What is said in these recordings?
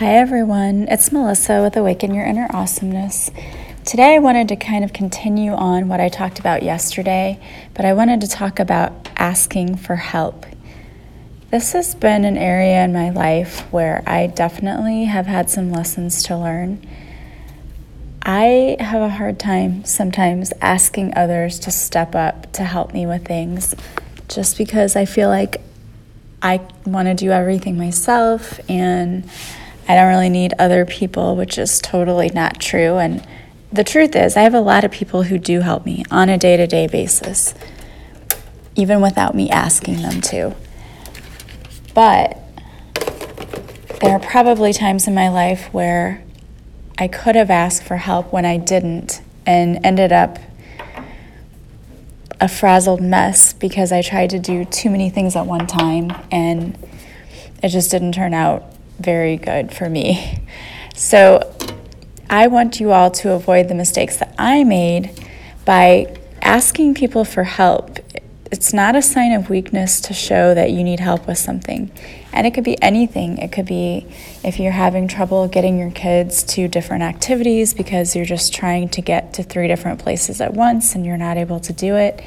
Hi, everyone. It's Melissa with Awaken Your Inner Awesomeness. Today, I wanted to kind of continue on what I talked about yesterday, but I wanted to talk about asking for help. This has been an area in my life where I definitely have had some lessons to learn. I have a hard time sometimes asking others to step up to help me with things just because I feel like I want to do everything myself and I don't really need other people, which is totally not true. And the truth is, I have a lot of people who do help me on a day to day basis, even without me asking them to. But there are probably times in my life where I could have asked for help when I didn't and ended up a frazzled mess because I tried to do too many things at one time and it just didn't turn out very good for me. So I want you all to avoid the mistakes that I made by asking people for help. It's not a sign of weakness to show that you need help with something. And it could be anything. It could be if you're having trouble getting your kids to different activities because you're just trying to get to three different places at once and you're not able to do it,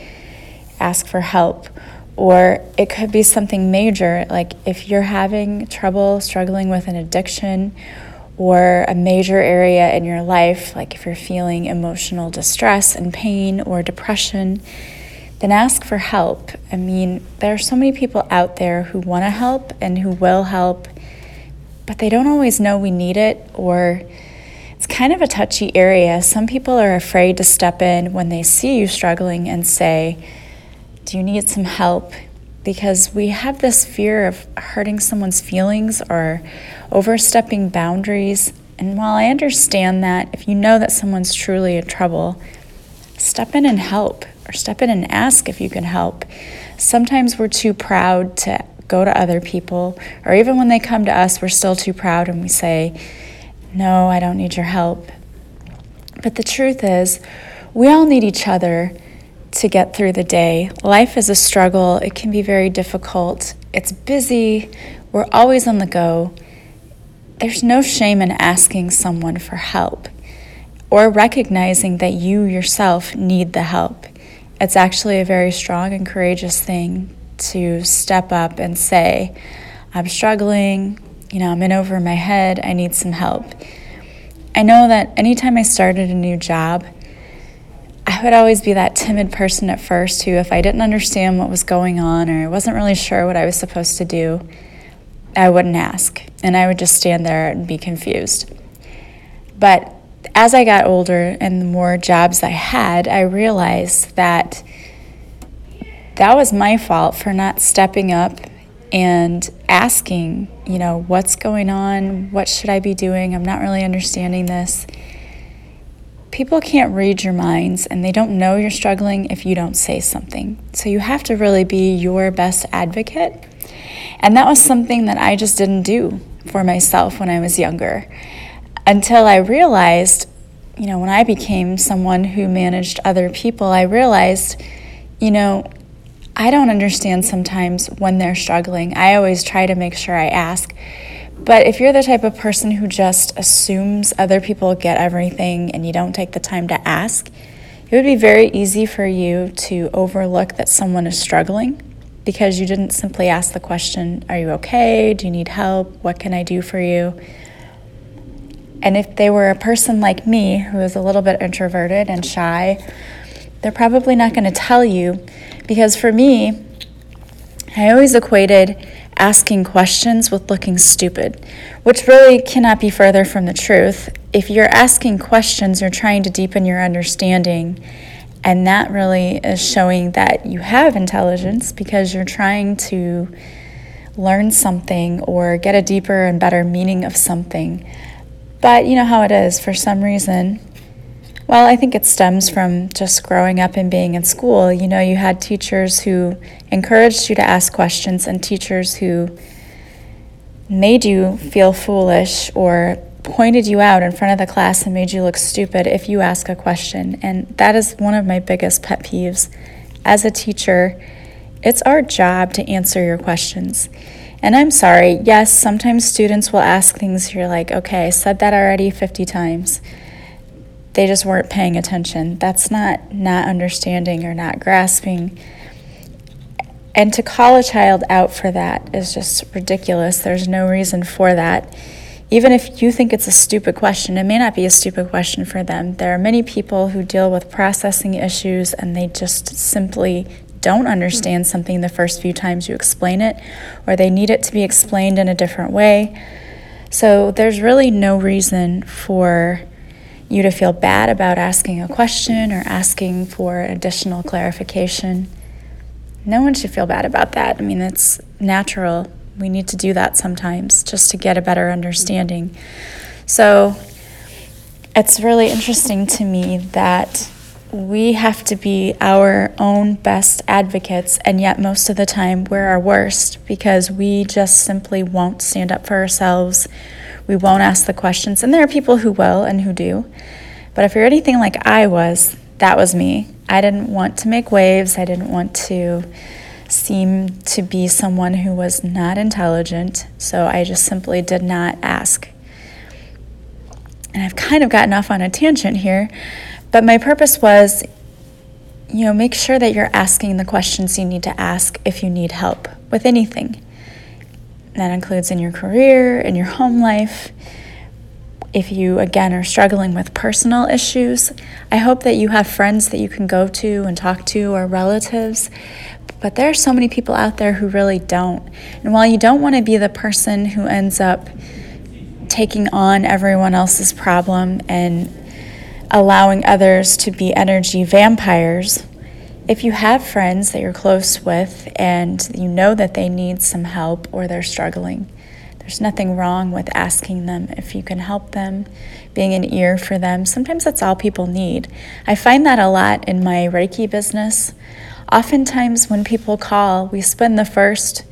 ask for help. Or it could be something major, like if you're having trouble struggling with an addiction or a major area in your life, like if you're feeling emotional distress and pain or depression, then ask for help. I mean, there are so many people out there who want to help and who will help, but they don't always know we need it, or it's kind of a touchy area. Some people are afraid to step in when they see you struggling and say, do you need some help? Because we have this fear of hurting someone's feelings or overstepping boundaries. And while I understand that, if you know that someone's truly in trouble, step in and help, or step in and ask if you can help. Sometimes we're too proud to go to other people, or even when they come to us, we're still too proud and we say, No, I don't need your help. But the truth is, we all need each other to get through the day. Life is a struggle, it can be very difficult. It's busy, we're always on the go. There's no shame in asking someone for help or recognizing that you yourself need the help. It's actually a very strong and courageous thing to step up and say, I'm struggling, you know, I'm in over my head, I need some help. I know that anytime I started a new job, I would always be that timid person at first who, if I didn't understand what was going on or I wasn't really sure what I was supposed to do, I wouldn't ask. And I would just stand there and be confused. But as I got older and the more jobs I had, I realized that that was my fault for not stepping up and asking, you know, what's going on? What should I be doing? I'm not really understanding this people can't read your minds and they don't know you're struggling if you don't say something. So you have to really be your best advocate. And that was something that I just didn't do for myself when I was younger until I realized, you know, when I became someone who managed other people, I realized, you know, I don't understand sometimes when they're struggling. I always try to make sure I ask but if you're the type of person who just assumes other people get everything and you don't take the time to ask, it would be very easy for you to overlook that someone is struggling because you didn't simply ask the question, Are you okay? Do you need help? What can I do for you? And if they were a person like me who is a little bit introverted and shy, they're probably not going to tell you because for me, I always equated asking questions with looking stupid, which really cannot be further from the truth. If you're asking questions, you're trying to deepen your understanding, and that really is showing that you have intelligence because you're trying to learn something or get a deeper and better meaning of something. But you know how it is, for some reason, well, I think it stems from just growing up and being in school. You know, you had teachers who encouraged you to ask questions and teachers who made you feel foolish or pointed you out in front of the class and made you look stupid if you ask a question. And that is one of my biggest pet peeves. As a teacher, it's our job to answer your questions. And I'm sorry, yes, sometimes students will ask things you're like, okay, I said that already 50 times. They just weren't paying attention. That's not not understanding or not grasping. And to call a child out for that is just ridiculous. There's no reason for that. Even if you think it's a stupid question, it may not be a stupid question for them. There are many people who deal with processing issues and they just simply don't understand something the first few times you explain it, or they need it to be explained in a different way. So there's really no reason for you to feel bad about asking a question or asking for additional clarification. No one should feel bad about that. I mean, it's natural. We need to do that sometimes just to get a better understanding. So it's really interesting to me that we have to be our own best advocates, and yet most of the time we're our worst because we just simply won't stand up for ourselves. We won't ask the questions, and there are people who will and who do. But if you're anything like I was, that was me. I didn't want to make waves, I didn't want to seem to be someone who was not intelligent, so I just simply did not ask. And I've kind of gotten off on a tangent here, but my purpose was, you know, make sure that you're asking the questions you need to ask if you need help with anything. That includes in your career, in your home life. If you, again, are struggling with personal issues, I hope that you have friends that you can go to and talk to or relatives. But there are so many people out there who really don't. And while you don't want to be the person who ends up taking on everyone else's problem and allowing others to be energy vampires. If you have friends that you're close with and you know that they need some help or they're struggling, there's nothing wrong with asking them if you can help them, being an ear for them. Sometimes that's all people need. I find that a lot in my Reiki business. Oftentimes, when people call, we spend the first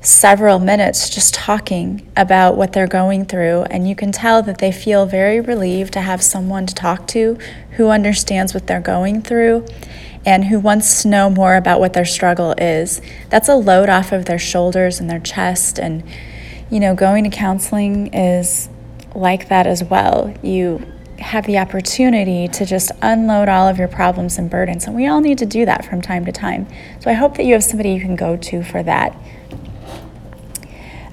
several minutes just talking about what they're going through, and you can tell that they feel very relieved to have someone to talk to who understands what they're going through and who wants to know more about what their struggle is. That's a load off of their shoulders and their chest, and you know, going to counseling is like that as well. You have the opportunity to just unload all of your problems and burdens. And we all need to do that from time to time. So I hope that you have somebody you can go to for that.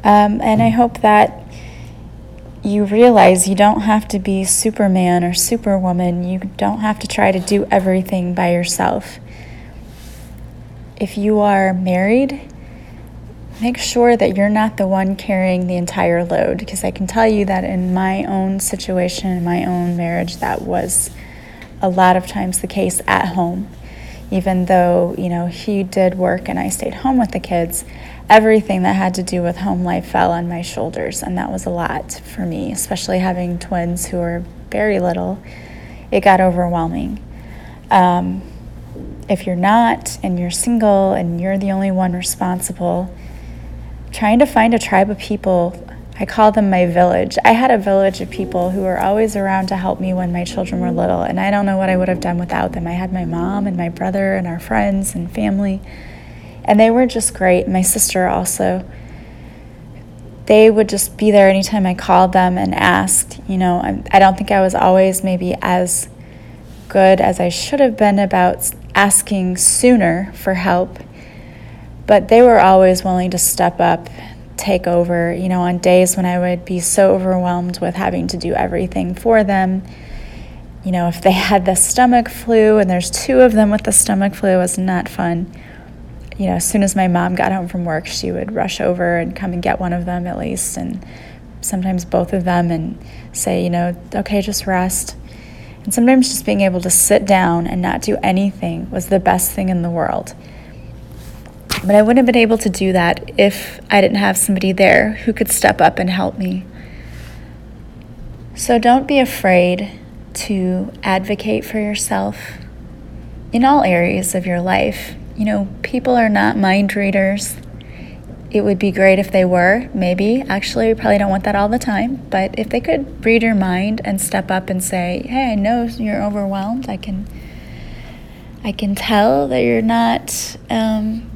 Um, and I hope that you realize you don't have to be Superman or Superwoman. You don't have to try to do everything by yourself. If you are married, make sure that you're not the one carrying the entire load because I can tell you that in my own situation, in my own marriage, that was a lot of times the case at home. Even though, you know, he did work and I stayed home with the kids, everything that had to do with home life fell on my shoulders, and that was a lot for me, especially having twins who were very little. It got overwhelming. Um, if you're not and you're single and you're the only one responsible, trying to find a tribe of people. I call them my village. I had a village of people who were always around to help me when my children were little, and I don't know what I would have done without them. I had my mom and my brother and our friends and family and they were just great. My sister also. They would just be there anytime I called them and asked. You know, I, I don't think I was always maybe as good as I should have been about asking sooner for help, but they were always willing to step up, take over. You know, on days when I would be so overwhelmed with having to do everything for them. You know, if they had the stomach flu and there's two of them with the stomach flu, it was not fun you know, as soon as my mom got home from work, she would rush over and come and get one of them at least, and sometimes both of them, and say, you know, okay, just rest. And sometimes just being able to sit down and not do anything was the best thing in the world. But I wouldn't have been able to do that if I didn't have somebody there who could step up and help me. So don't be afraid to advocate for yourself in all areas of your life you know, people are not mind readers. It would be great if they were, maybe. Actually, we probably don't want that all the time. But if they could read your mind and step up and say, "Hey, I know you're overwhelmed. I can, I can tell that you're not, um,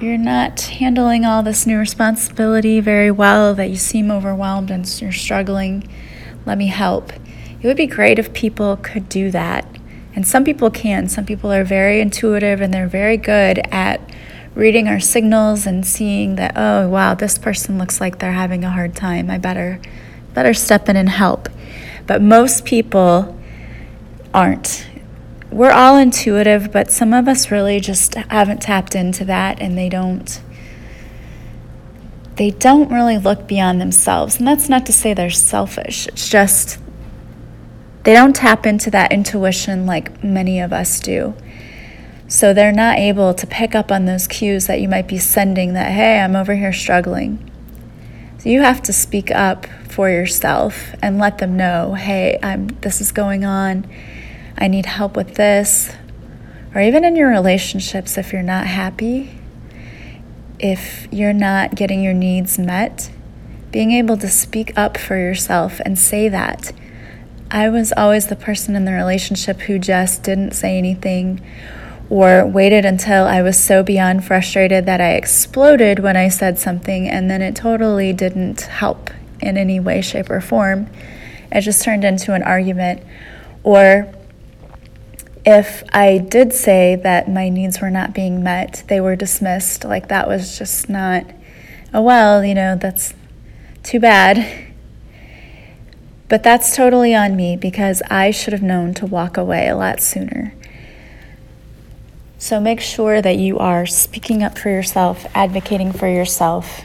you're not handling all this new responsibility very well, that you seem overwhelmed and you're struggling, let me help. It would be great if people could do that. And some people can. Some people are very intuitive and they're very good at reading our signals and seeing that, oh, wow, this person looks like they're having a hard time. I better better step in and help. But most people aren't we're all intuitive, but some of us really just haven't tapped into that and they don't they don't really look beyond themselves. And that's not to say they're selfish. It's just they don't tap into that intuition like many of us do. So they're not able to pick up on those cues that you might be sending that, hey, I'm over here struggling. So you have to speak up for yourself and let them know, hey, I'm this is going on I need help with this. Or even in your relationships, if you're not happy, if you're not getting your needs met, being able to speak up for yourself and say that. I was always the person in the relationship who just didn't say anything or waited until I was so beyond frustrated that I exploded when I said something and then it totally didn't help in any way, shape, or form. It just turned into an argument. Or if I did say that my needs were not being met, they were dismissed. Like that was just not, oh, well, you know, that's too bad. But that's totally on me because I should have known to walk away a lot sooner. So make sure that you are speaking up for yourself, advocating for yourself,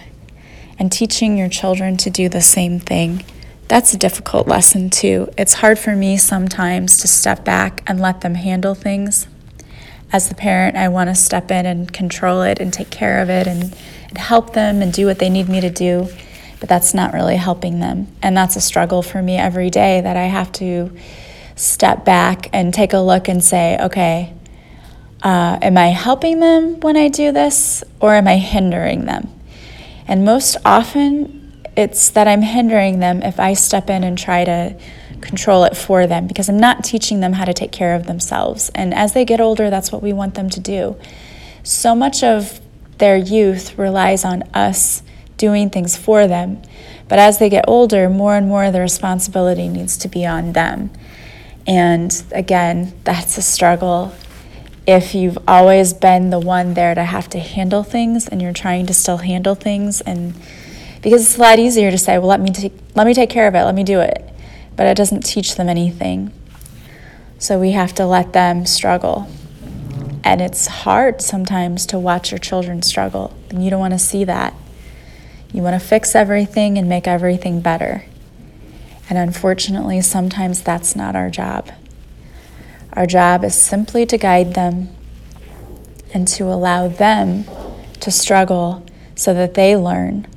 and teaching your children to do the same thing that's a difficult lesson too. It's hard for me sometimes to step back and let them handle things. As the parent, I want to step in and control it and take care of it and, and help them and do what they need me to do, but that's not really helping them. And that's a struggle for me every day that I have to step back and take a look and say, okay, uh, am I helping them when I do this or am I hindering them? And most often, it's that I'm hindering them if I step in and try to control it for them because I'm not teaching them how to take care of themselves. And as they get older, that's what we want them to do. So much of their youth relies on us doing things for them. But as they get older, more and more of the responsibility needs to be on them. And again, that's a struggle. If you've always been the one there to have to handle things and you're trying to still handle things and because it's a lot easier to say, well, let me take, let me take care of it, let me do it. But it doesn't teach them anything. So we have to let them struggle. And it's hard sometimes to watch your children struggle. And you don't want to see that. You want to fix everything and make everything better. And unfortunately, sometimes that's not our job. Our job is simply to guide them and to allow them to struggle so that they learn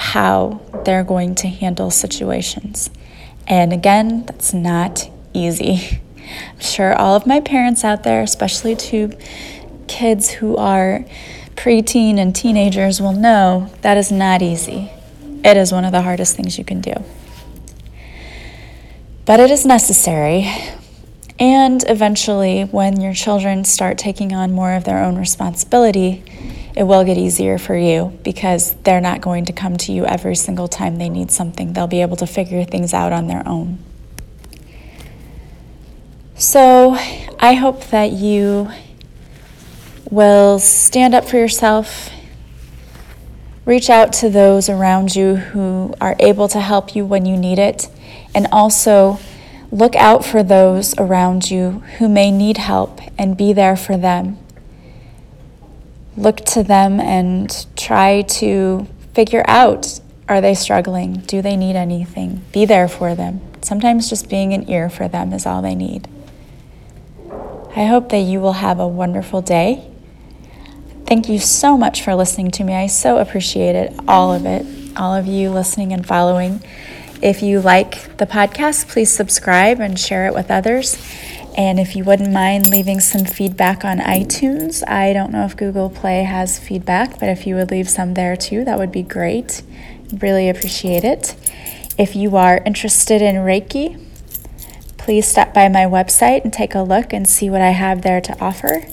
how they're going to handle situations. And again, that's not easy. I'm sure all of my parents out there, especially to kids who are preteen and teenagers, will know that is not easy. It is one of the hardest things you can do. But it is necessary. And eventually, when your children start taking on more of their own responsibility, it will get easier for you because they're not going to come to you every single time they need something. They'll be able to figure things out on their own. So I hope that you will stand up for yourself, reach out to those around you who are able to help you when you need it, and also look out for those around you who may need help and be there for them look to them and try to figure out are they struggling? Do they need anything? Be there for them. Sometimes just being an ear for them is all they need. I hope that you will have a wonderful day. Thank you so much for listening to me. I so appreciate it, all of it, all of you listening and following. If you like the podcast, please subscribe and share it with others. And if you wouldn't mind leaving some feedback on iTunes, I don't know if Google Play has feedback, but if you would leave some there too, that would be great. Really appreciate it. If you are interested in Reiki, please stop by my website and take a look and see what I have there to offer.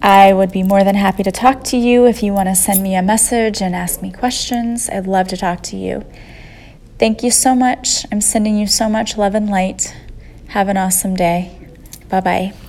I would be more than happy to talk to you if you want to send me a message and ask me questions. I'd love to talk to you. Thank you so much. I'm sending you so much love and light. Have an awesome day. Bye bye.